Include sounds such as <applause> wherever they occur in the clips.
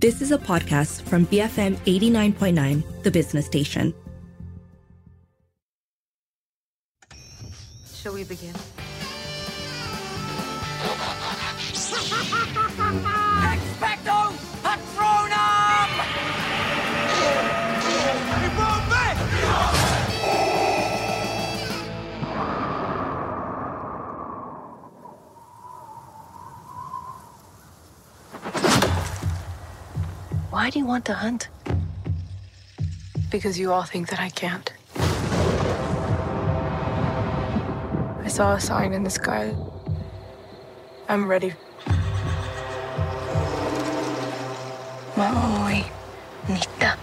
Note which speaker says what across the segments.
Speaker 1: This is a podcast from BFM 89.9, the business station.
Speaker 2: Shall we begin? Why do you want to hunt?
Speaker 3: Because you all think that I can't. I saw a sign in the sky. I'm ready.
Speaker 2: Maui. Nita.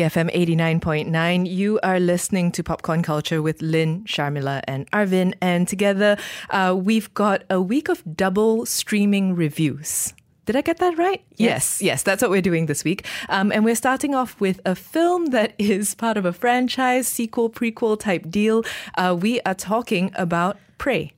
Speaker 4: BFM 89.9. You are listening to Popcorn Culture with Lynn, Sharmila, and Arvin. And together, uh, we've got a week of double streaming reviews. Did I get that right? Yes, yes, that's what we're doing this week. Um, and we're starting off with a film that <laughs> is part of a franchise, sequel, prequel type deal. Uh, we are talking about Prey.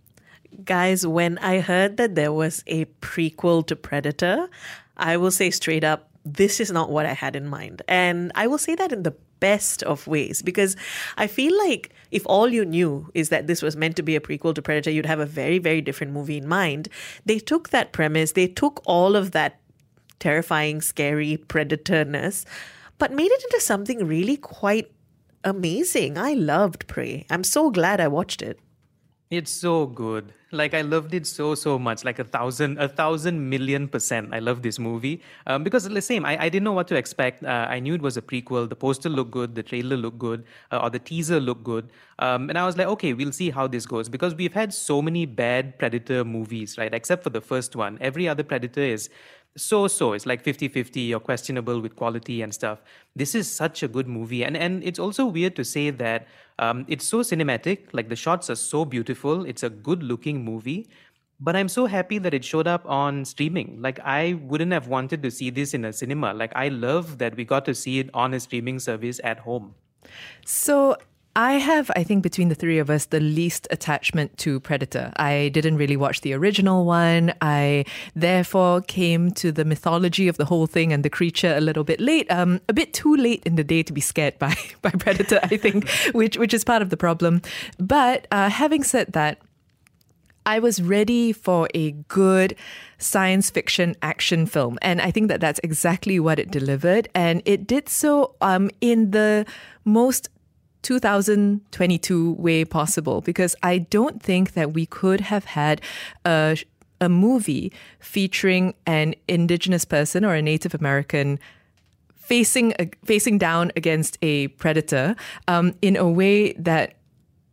Speaker 5: Guys, when I heard that there was a prequel to Predator, I will say straight up, this is not what I had in mind. And I will say that in the best of ways because I feel like if all you knew is that this was meant to be a prequel to Predator, you'd have a very, very different movie in mind. They took that premise, they took all of that terrifying, scary predatorness, but made it into something really quite amazing. I loved Prey. I'm so glad I watched it.
Speaker 6: It's so good. Like I loved it so so much, like a thousand, a thousand million percent. I love this movie um, because the same. I, I didn't know what to expect. Uh, I knew it was a prequel. The poster looked good, the trailer looked good, uh, or the teaser looked good, um, and I was like, okay, we'll see how this goes because we've had so many bad Predator movies, right? Except for the first one. Every other Predator is so so it's like 50-50 or questionable with quality and stuff. This is such a good movie and and it's also weird to say that um, it's so cinematic like the shots are so beautiful it's a good looking movie but i'm so happy that it showed up on streaming. Like i wouldn't have wanted to see this in a cinema. Like i love that we got to see it on a streaming service at home.
Speaker 4: So I have, I think, between the three of us, the least attachment to Predator. I didn't really watch the original one. I therefore came to the mythology of the whole thing and the creature a little bit late, um, a bit too late in the day to be scared by <laughs> by Predator. I think, <laughs> which which is part of the problem. But uh, having said that, I was ready for a good science fiction action film. And I think that that's exactly what it delivered. And it did so um, in the most 2022 way possible because I don't think that we could have had a, a movie featuring an indigenous person or a Native American facing facing down against a predator um, in a way that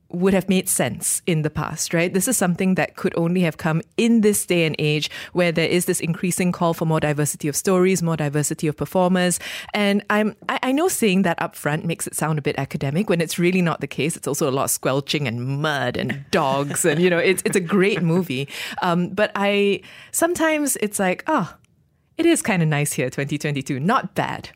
Speaker 4: would have made sense in the past, right? This is something that could only have come in this day and age where there is this increasing call for more diversity of stories, more diversity of performers. And I'm I, I know saying that up front makes it sound a bit academic when it's really not the case. It's also a lot of squelching and mud and <laughs> dogs and you know, it's it's a great movie. Um, but I sometimes it's like, oh, it is kind of nice here, 2022. Not bad.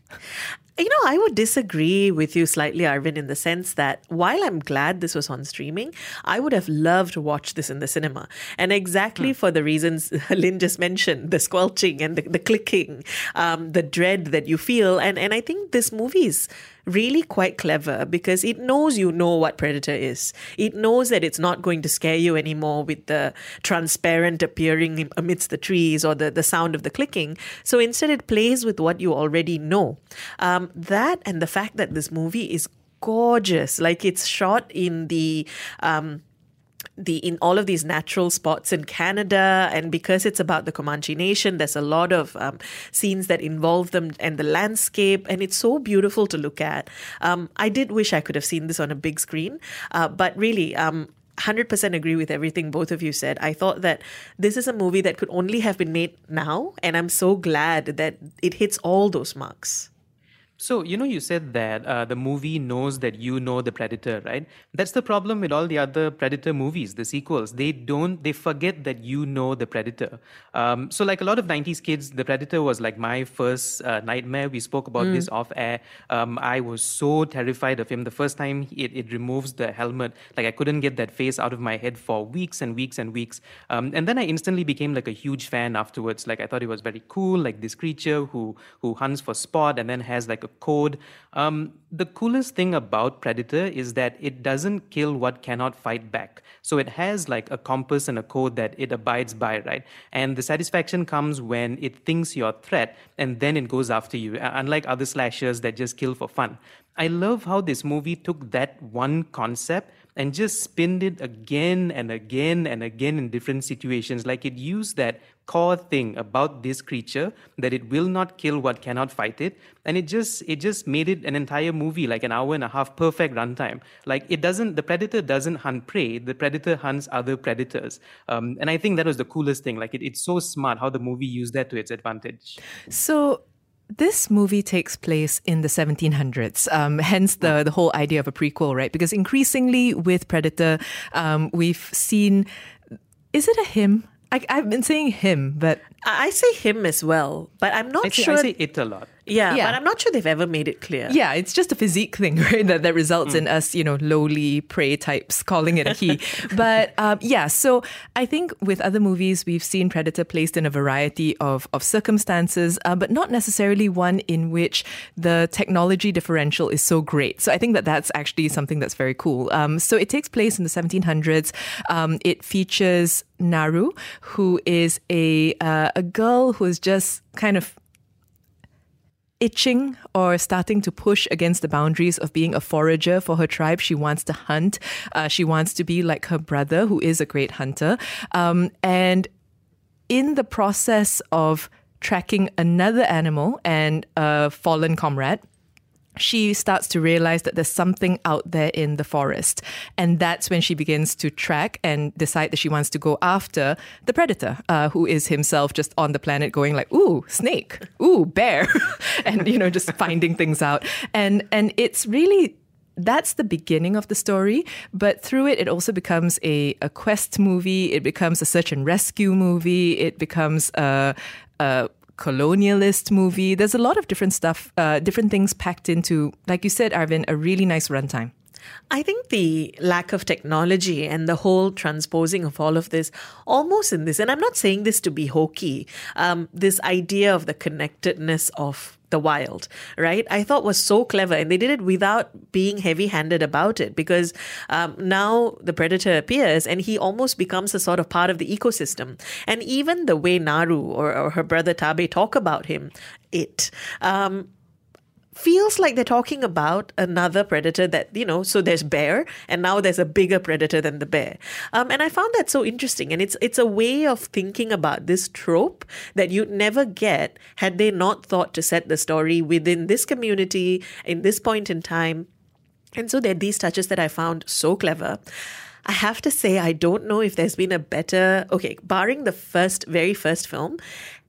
Speaker 5: You know, I would disagree with you slightly, Arvin, in the sense that while I'm glad this was on streaming, I would have loved to watch this in the cinema. And exactly for the reasons <laughs> Lynn just mentioned the squelching and the, the clicking, um, the dread that you feel. And, and I think this movie is really quite clever because it knows you know what Predator is. It knows that it's not going to scare you anymore with the transparent appearing amidst the trees or the, the sound of the clicking. So instead, it plays with what you already know. Um, that and the fact that this movie is gorgeous, like it's shot in the. Um, the in all of these natural spots in Canada, and because it's about the Comanche Nation, there's a lot of um, scenes that involve them and the landscape, and it's so beautiful to look at. Um, I did wish I could have seen this on a big screen, uh, but really. Um, 100% agree with everything both of you said. I thought that this is a movie that could only have been made now, and I'm so glad that it hits all those marks.
Speaker 6: So, you know, you said that uh, the movie knows that you know the predator, right? That's the problem with all the other predator movies, the sequels. They don't, they forget that you know the predator. Um, so, like a lot of 90s kids, the predator was like my first uh, nightmare. We spoke about this off air. Um, I was so terrified of him. The first time it, it removes the helmet, like I couldn't get that face out of my head for weeks and weeks and weeks. Um, and then I instantly became like a huge fan afterwards. Like I thought it was very cool, like this creature who who hunts for sport and then has like a code. Um, the coolest thing about Predator is that it doesn't kill what cannot fight back. So it has like a compass and a code that it abides by, right? And the satisfaction comes when it thinks you're a threat and then it goes after you, uh, unlike other slashers that just kill for fun. I love how this movie took that one concept and just spin it again and again and again in different situations. Like it used that core thing about this creature that it will not kill what cannot fight it, and it just it just made it an entire movie, like an hour and a half, perfect runtime. Like it doesn't, the predator doesn't hunt prey, the predator hunts other predators, um, and I think that was the coolest thing. Like it, it's so smart how the movie used that to its advantage.
Speaker 4: So this movie takes place in the 1700s, um, hence the, the whole idea of a prequel, right? Because increasingly with Predator, um, we've seen. Is it a him? I, I've been saying him, but
Speaker 5: I I say him as well, but I'm not
Speaker 6: I say,
Speaker 5: sure.
Speaker 6: I say it a lot.
Speaker 5: Yeah,
Speaker 4: Yeah.
Speaker 5: but I'm not sure they've ever made it clear.
Speaker 4: yeah, it's just a physique <laughs> thing, right? That, that results in us, you know, lowly prey types calling it a he. <laughs> but um, yeah, so I think with other movies, we've seen Predator placed in a variety of, of circumstances, uh, but not necessarily one in which the technology differential is so great. So I think that that's actually something that's very cool. Um, so it takes place in the 1700s. Um, it features Naru, who is a uh, a girl who is just kind of itching or starting to push against the boundaries of being a forager for her tribe. She wants to hunt. Uh, she wants to be like her brother, who is a great hunter. Um, and in the process of tracking another animal and a fallen comrade, she starts to realize that there's something out there in the forest. And that's when she begins to track and decide that she wants to go after the predator, uh, who is himself just on the planet going like, ooh, snake, ooh, bear, <laughs> and, you know, just finding things out. And, and it's really that's the beginning of the story, but through it, it also becomes a, a quest movie. It becomes a search and rescue movie. It becomes a, a colonialist movie. There's a lot of different stuff, uh, different things packed into, like you said, Arvin, a really nice runtime.
Speaker 5: I think the lack of technology and the whole transposing of all of this, almost in this, and I'm not saying this to be hokey, um, this idea of the connectedness of the wild, right? I thought was so clever, and they did it without being heavy-handed about it because um, now the predator appears and he almost becomes a sort of part of the ecosystem. And even the way Naru or, or her brother Taabe talk about him, it. Um, feels like they're talking about another predator that you know so there's bear and now there's a bigger predator than the bear. Um, and i found that so interesting and it's it's a way of thinking about this trope that you'd never get had they not thought to set the story within this community in this point in time. And so there are these touches that i found so clever. I have to say, I don't know if there's been a better, okay, barring the first, very first film,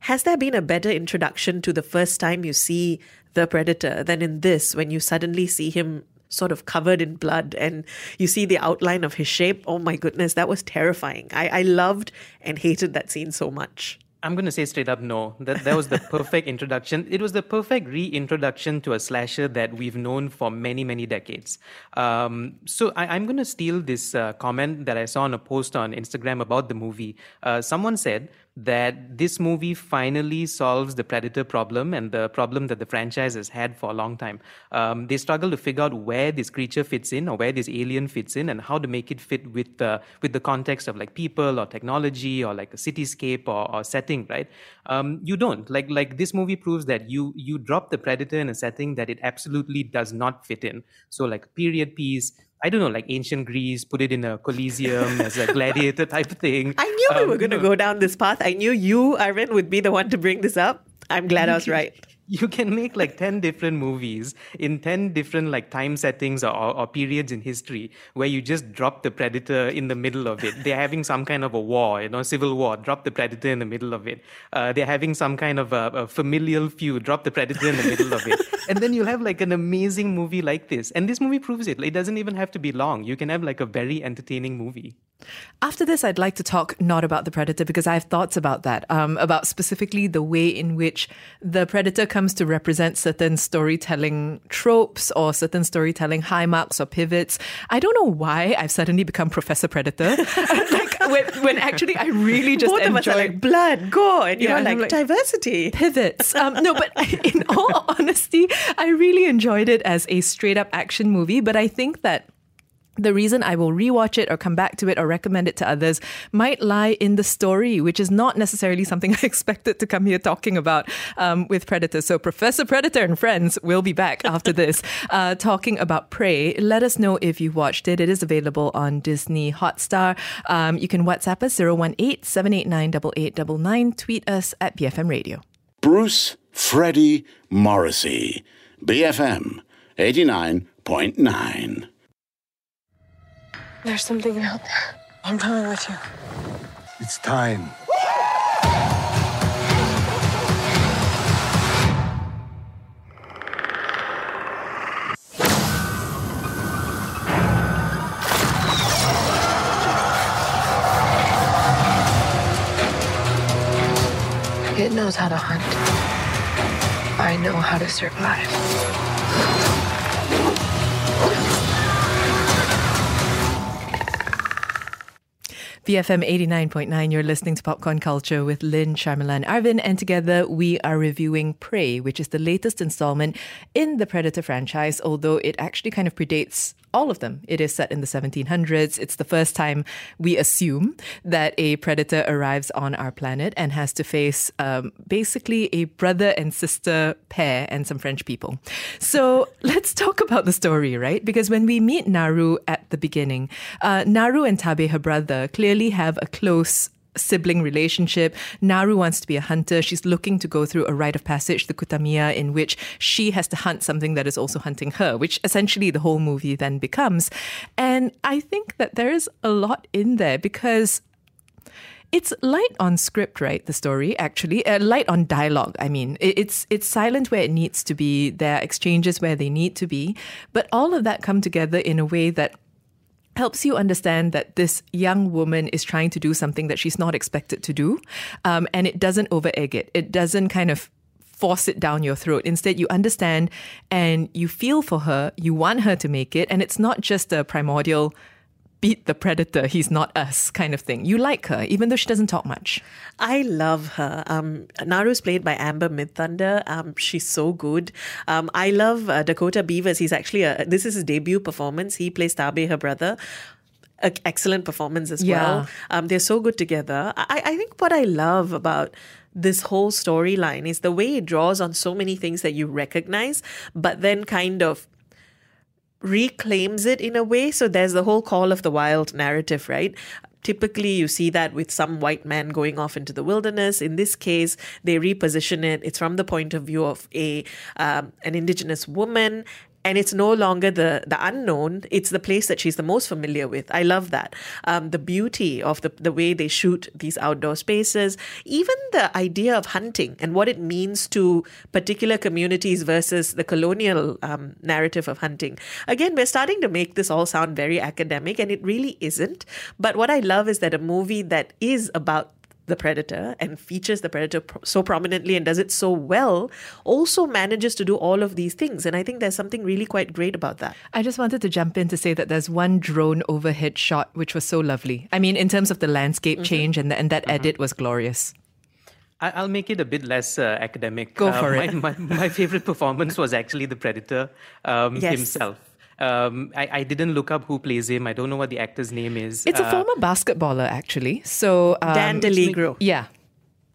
Speaker 5: has there been a better introduction to the first time you see the predator than in this when you suddenly see him sort of covered in blood and you see the outline of his shape? Oh my goodness, that was terrifying. I, I loved and hated that scene so much.
Speaker 6: I'm going to say straight up no. That that was the <laughs> perfect introduction. It was the perfect reintroduction to a slasher that we've known for many many decades. Um, so I, am going to steal this uh, comment that I saw on a post on Instagram about the movie. Uh, someone said that this movie finally solves the predator problem and the problem that the franchise has had for a long time. Um, they struggle to figure out where this creature fits in or where this alien fits in and how to make it fit with the with the context of like people or technology or like a cityscape or, or setting, right? Um, you don't like like this movie proves that you you drop the predator in a setting that it absolutely does not fit in. So like period piece. I don't know, like ancient Greece, put it in a coliseum <laughs> as a gladiator type of thing.
Speaker 5: I knew we
Speaker 6: Um,
Speaker 5: were going to
Speaker 6: no.
Speaker 5: go down this path. I knew you, Arvin, would be the one to bring this up. I'm glad I was <laughs> right.
Speaker 6: You can make like 10 different movies in 10 different like time settings or, or periods in history where you just drop the predator in the middle of it. They're having some kind of a war you know civil war. Drop the predator in the middle of it. Uh, they're having some kind of a, a familial feud. Drop the predator in the middle of it. <laughs> And then you'll have like an amazing movie like this. And this movie proves it. It doesn't even have to be long. You can have like a very entertaining movie
Speaker 4: After this, I'd like to talk not about the predator because I have thoughts about that, um, about specifically the way in which the predator comes to represent certain storytelling tropes or certain storytelling high marks or pivots. I don't know why I've suddenly become Professor Predator. <laughs> like when, when actually I really just
Speaker 5: Both
Speaker 4: enjoy
Speaker 5: are like blood, gore, and
Speaker 4: Yeah,
Speaker 5: you're
Speaker 4: and I'm
Speaker 5: like,
Speaker 4: like-
Speaker 5: diversity.
Speaker 4: pivots. Um, no, but <laughs> in all honesty, I really enjoyed it as a straight up action movie. But I think that the reason I will rewatch it or come back to it or recommend it to others might lie in the story, which is not necessarily something <laughs> I expected to come here talking about um, with Predator. So, Professor Predator and friends will be back after <laughs> this uh, talking about Prey. Let us know if you've watched it. It is available on Disney Hotstar. Um, you can WhatsApp us 018 789 8899. Tweet us at BFM Radio.
Speaker 7: Bruce Freddie Morrissey, BFM 89.9.
Speaker 3: There's something out there. I'm coming with you.
Speaker 8: It's time.
Speaker 3: It knows how to hunt. I know how to survive.
Speaker 4: BFM 89.9, you're listening to Popcorn Culture with Lynn, Sharmila, and Arvin, and together we are reviewing Prey, which is the latest installment in the Predator franchise, although it actually kind of predates all of them. It is set in the 1700s. It's the first time we assume that a predator arrives on our planet and has to face um, basically a brother and sister pair and some French people. So <laughs> let's talk about the story, right? Because when we meet Naru at the beginning, uh, Naru and Taabe, her brother, clearly have a close sibling relationship. Naru wants to be a hunter. She's looking to go through a rite of passage, the Kutamiya, in which she has to hunt something that is also hunting her, which essentially the whole movie then becomes. And I think that there is a lot in there because it's light on script, right? The story actually, uh, light on dialogue. I mean, it's it's silent where it needs to be. There are exchanges where they need to be, but all of that come together in a way that helps you understand that this young woman is trying to do something that she's not expected to do, um, and it doesn't over egg it. It doesn't kind of force it down your throat. Instead, you understand and you feel for her. You want her to make it, and it's not just a primordial beat the predator, he's not us kind of thing. You like her, even though she doesn't talk much.
Speaker 5: I love her. Um, Naru's played by Amber Midthunder. Um, she's so good. Um, I love uh, Dakota Beavers. He's actually a this is his debut performance. He plays Taabe, her brother. Excellent performance as
Speaker 4: Yeah.
Speaker 5: well. Um, they're so good together. I, I think what I love about this whole storyline is the way it draws on so many things that you recognize, but then kind of reclaims it in a way. So there's the whole call of the wild narrative, right? Typically, you see that with some white man going off into the wilderness. In this case, they reposition it. It's from the point of view of a um, an indigenous woman, and it's no longer the the unknown. It's the place that she's the most familiar with. I love that. Um, the beauty of the the way they shoot these outdoor spaces, even the idea of hunting and what it means to particular communities versus the colonial um, narrative of hunting. Again, we're starting to make this all sound very academic, and it really isn't. But what I love is that a movie that is about the predator and features the predator pro- so prominently and does it so well also manages to do all of these things and i think there's something really quite great about that
Speaker 4: I just wanted to jump in to say that there's one drone overhead shot which was so lovely. I mean, in terms of the landscape change and, the, and that edit was glorious.
Speaker 6: I- I'll make it a bit less uh, academic.
Speaker 4: Go
Speaker 6: Uh,
Speaker 4: for
Speaker 6: my,
Speaker 4: it.
Speaker 6: My, my favorite performance was actually the Predator um,
Speaker 5: Yes.
Speaker 6: himself. Um, I, I didn't look up who plays him. I don't know what the actor's name is.
Speaker 4: It's a
Speaker 6: Uh,
Speaker 4: former basketballer, actually. So um,
Speaker 5: dan DiLiegro
Speaker 4: Yeah.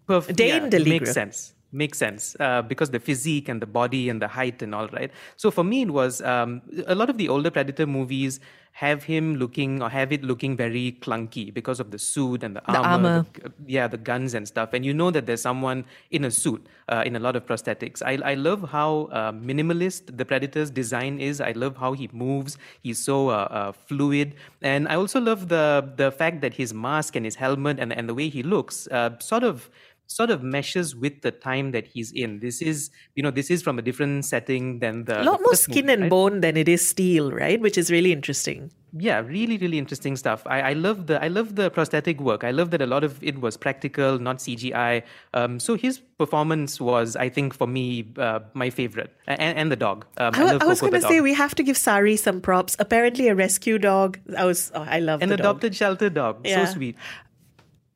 Speaker 6: perf-
Speaker 5: Dane
Speaker 6: yeah,
Speaker 5: DiLiegro.
Speaker 6: Makes sense. Makes sense uh, because the physique and the body and the height and all right? So for me it was um, a lot of the older predator movies have him looking or have it looking very clunky because of the suit and the,
Speaker 4: The armor.
Speaker 6: the- yeah the guns and stuff. And you know that there's someone in a suit uh, in a lot of prosthetics. I, I love how uh, minimalist the predator's design is. I love how he moves. He's so uh, uh, fluid. And i also love the the fact that his mask and his helmet and, and the way he looks uh, sort of sort of meshes with the time that he's in this is you know this is from a different setting than the
Speaker 5: a lot more skin
Speaker 6: movie,
Speaker 5: and
Speaker 6: right?
Speaker 5: bone than it is steel, right? Which is really interesting.
Speaker 6: yeah really really interesting stuff I, I love the i love the prosthetic work i love that a lot of it was practical not cgi um, so his performance was i think for me uh, my favorite and, and the dog um,
Speaker 5: I,
Speaker 6: love
Speaker 5: I was going to say we have to give Sari some props. Apparently, a rescue dog. I was. Oh, I love
Speaker 6: an
Speaker 5: the dog.
Speaker 6: adopted shelter dog
Speaker 5: Yeah.
Speaker 6: so sweet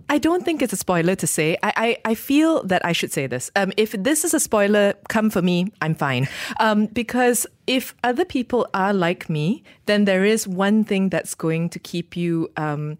Speaker 4: I don't think it's a spoiler to say. I, I, I feel that I should say this. Um, if this is a spoiler, come for me. I'm fine. Um, because if other people are like me, then there is one thing that's going to keep you. Um,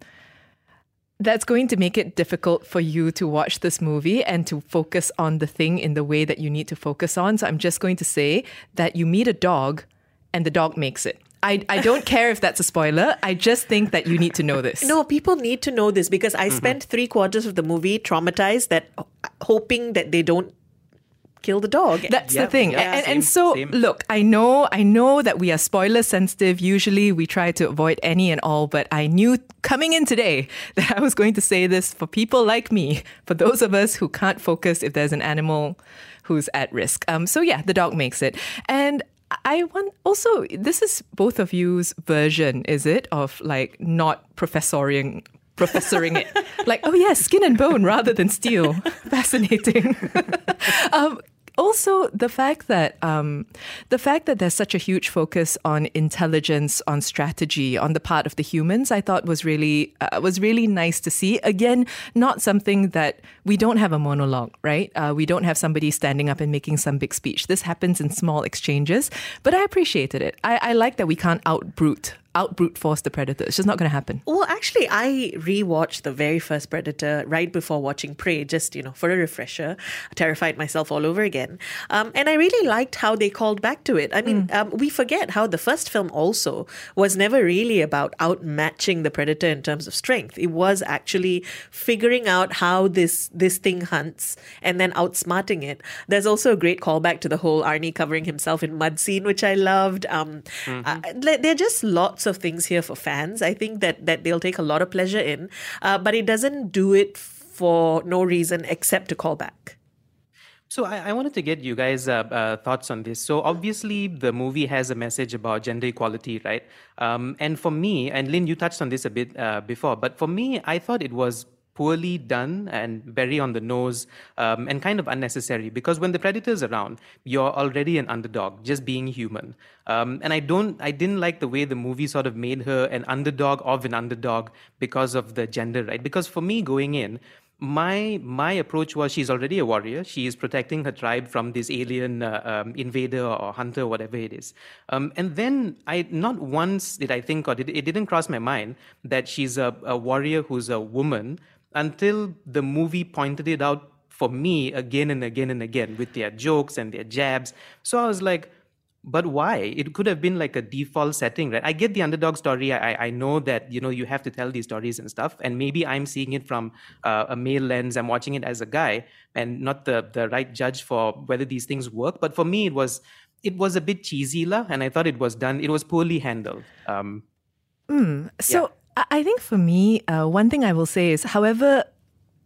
Speaker 4: that's going to make it difficult for you to watch this movie and to focus on the thing in the way that you need to focus on. So I'm just going to say that you meet a dog and the dog makes it. I, I don't care if that's a spoiler. I just think that you need to know this.
Speaker 5: No, people need to know this because I spent three quarters of the movie traumatized that hoping that they don't kill the dog.
Speaker 4: That's
Speaker 6: Yeah,
Speaker 4: the thing.
Speaker 6: yeah,
Speaker 4: and,
Speaker 6: same,
Speaker 4: and so
Speaker 6: same.
Speaker 4: look, I know I know that we are spoiler sensitive. Usually we try to avoid any and all, but I knew coming in today <laughs> that I was going to say this for people like me, for those of us who can't focus if there's an animal who's at risk. Um so yeah, the dog makes it. And I want also this is both of you's version, is it, of like not professoring professoring it. <laughs> like, oh yeah, skin and bone rather than steel. Fascinating. <laughs> um, also, the fact that um, the fact that there's such a huge focus on intelligence, on strategy, on the part of the humans, I thought was really uh, was really nice to see. Again, not something that we don't have a monologue, right? Uh, we don't have somebody standing up and making some big speech. This happens in small exchanges, but I appreciated it. I, I like that we can't out brute out brute force the predator. It's just not going to happen.
Speaker 5: Well, actually, I rewatched the very first Predator right before watching Prey, just you know for a refresher. I terrified myself all over again, um, and I really liked how they called back to it. I mean, um, we forget how the first film also was never really about outmatching the Predator in terms of strength. It was actually figuring out how this this thing hunts and then outsmarting it. There's also a great callback to the whole Arnie covering himself in mud scene, which I loved. Um, uh, there there are just lots of things here for fans. I think that that they'll take a lot of pleasure in, uh, but it doesn't do it for no reason except to call back.
Speaker 6: So I, I wanted to get you guys' uh, uh, thoughts on this. So obviously, the movie has a message about gender equality, right? Um, and for me, and Lynn, you touched on this a bit uh, before, but for me, I thought it was poorly done and very on the nose um, and kind of unnecessary because when the predator's around you're already an underdog just being human um, and i don't i didn't like the way the movie sort of made her an underdog of an underdog because of the gender right because for me going in my my approach was she's already a warrior. She is protecting her tribe from this alien uh, um, invader or hunter, whatever it is. Um, and then I not once did I think or did, it didn't cross my mind that she's a, a warrior who's a woman until the movie pointed it out for me again and again and again with their jokes and their jabs. So I was like, but why? It could have been like a default setting, right? I get the underdog story. I, I know that you know you have to tell these stories and stuff, and maybe I'm seeing it from uh, a male lens. I'm watching it as a guy, and not the the right judge for whether these things work. But for me, it was it was a bit cheesy, la, and I thought it was done. It was poorly handled. Um,
Speaker 4: So I I think for me, uh, one thing I will say is, however.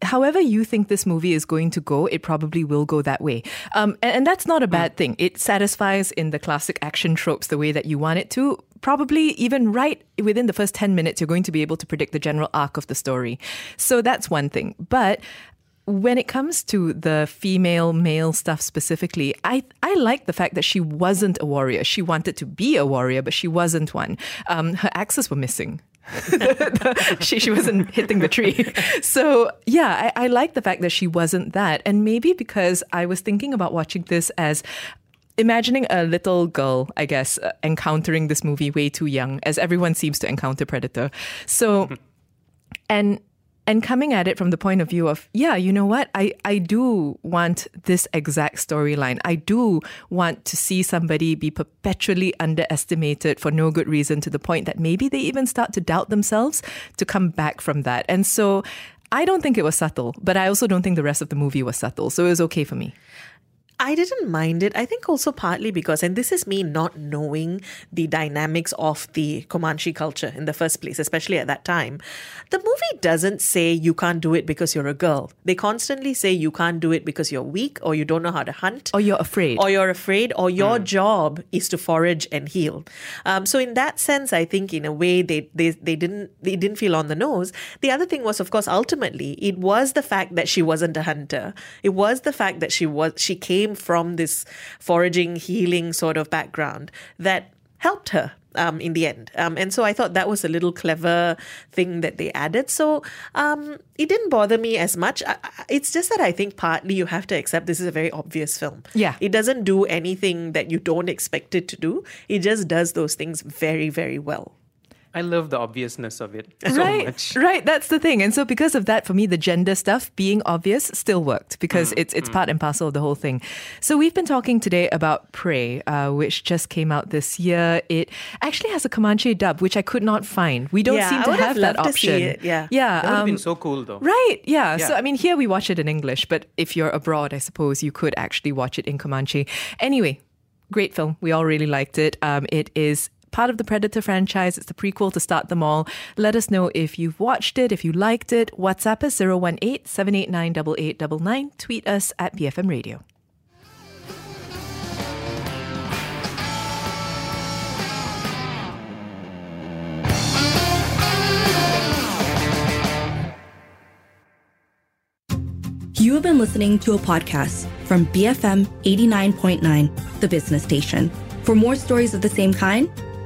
Speaker 4: However, you think this movie is going to go, it probably will go that way. Um, and, and that's not a bad thing. It satisfies in the classic action tropes the way that you want it to. Probably even right within the first 10 minutes, you're going to be able to predict the general arc of the story. So that's one thing. But when it comes to the female male stuff specifically, I I like the fact that she wasn't a warrior. She wanted to be a warrior, but she wasn't one. Um, her axes were missing. <laughs> she she wasn't hitting the tree. So yeah, I, I like the fact that she wasn't that, and maybe because I was thinking about watching this as imagining a little girl, I guess, uh, encountering this movie way too young, as everyone seems to encounter Predator. So, and and coming at it from the point of view of, yeah, you know what? I, I do want this exact storyline. I do want to see somebody be perpetually underestimated for no good reason to the point that maybe they even start to doubt themselves to come back from that. And so I don't think it was subtle, but I also don't think the rest of the movie was subtle. So it was okay for me.
Speaker 5: I didn't mind it. I think also partly because, and this is me not knowing the dynamics of the Comanche culture in the first place, especially at that time. The movie doesn't say you can't do it because you're a girl. They constantly say you can't do it because you're weak or you don't know how to hunt.
Speaker 4: Or you're afraid.
Speaker 5: Or you're afraid, or your job is to forage and heal. Um, so in that sense, I think in a way they, they they didn't they didn't feel on the nose. The other thing was, of course, ultimately it was the fact that she wasn't a hunter. It was the fact that she was she came from this foraging, healing sort of background that helped her um, in the end. Um, and so I thought that was a little clever thing that they added. So um, it didn't bother me as much. I, I- it's just that I think partly you have to accept this is a very obvious film.
Speaker 4: Yeah.
Speaker 5: It doesn't do anything that you don't expect it to do, it just does those things very, very well.
Speaker 6: I love the obviousness of it so
Speaker 4: right,
Speaker 6: much. <laughs>
Speaker 4: right. That's the thing, and so because of that, for me, the gender stuff being obvious still worked because it's it's part and parcel of the whole thing. So we've been talking today about Prey, uh, which just came out this year. It actually has a Comanche dub, which I could not find. We don't
Speaker 5: Yeah,
Speaker 4: seem to
Speaker 5: have
Speaker 4: have that
Speaker 5: loved to see
Speaker 4: option.
Speaker 5: it, yeah.
Speaker 4: yeah.
Speaker 6: That would have
Speaker 4: um,
Speaker 6: been so cool though.
Speaker 4: Right, yeah. So, I mean, here we watch it in English, but if you're abroad, I suppose you could actually watch it in Comanche. Anyway, great film. We all really liked it. Um, it is part of the Predator franchise. It's the prequel to Start Them All. Let us know if you've watched it, if you liked it. WhatsApp us 018 789 8899. Tweet us at BFM Radio.
Speaker 1: You have been listening to a podcast from BFM 89.9, the business station. For more stories of the same kind,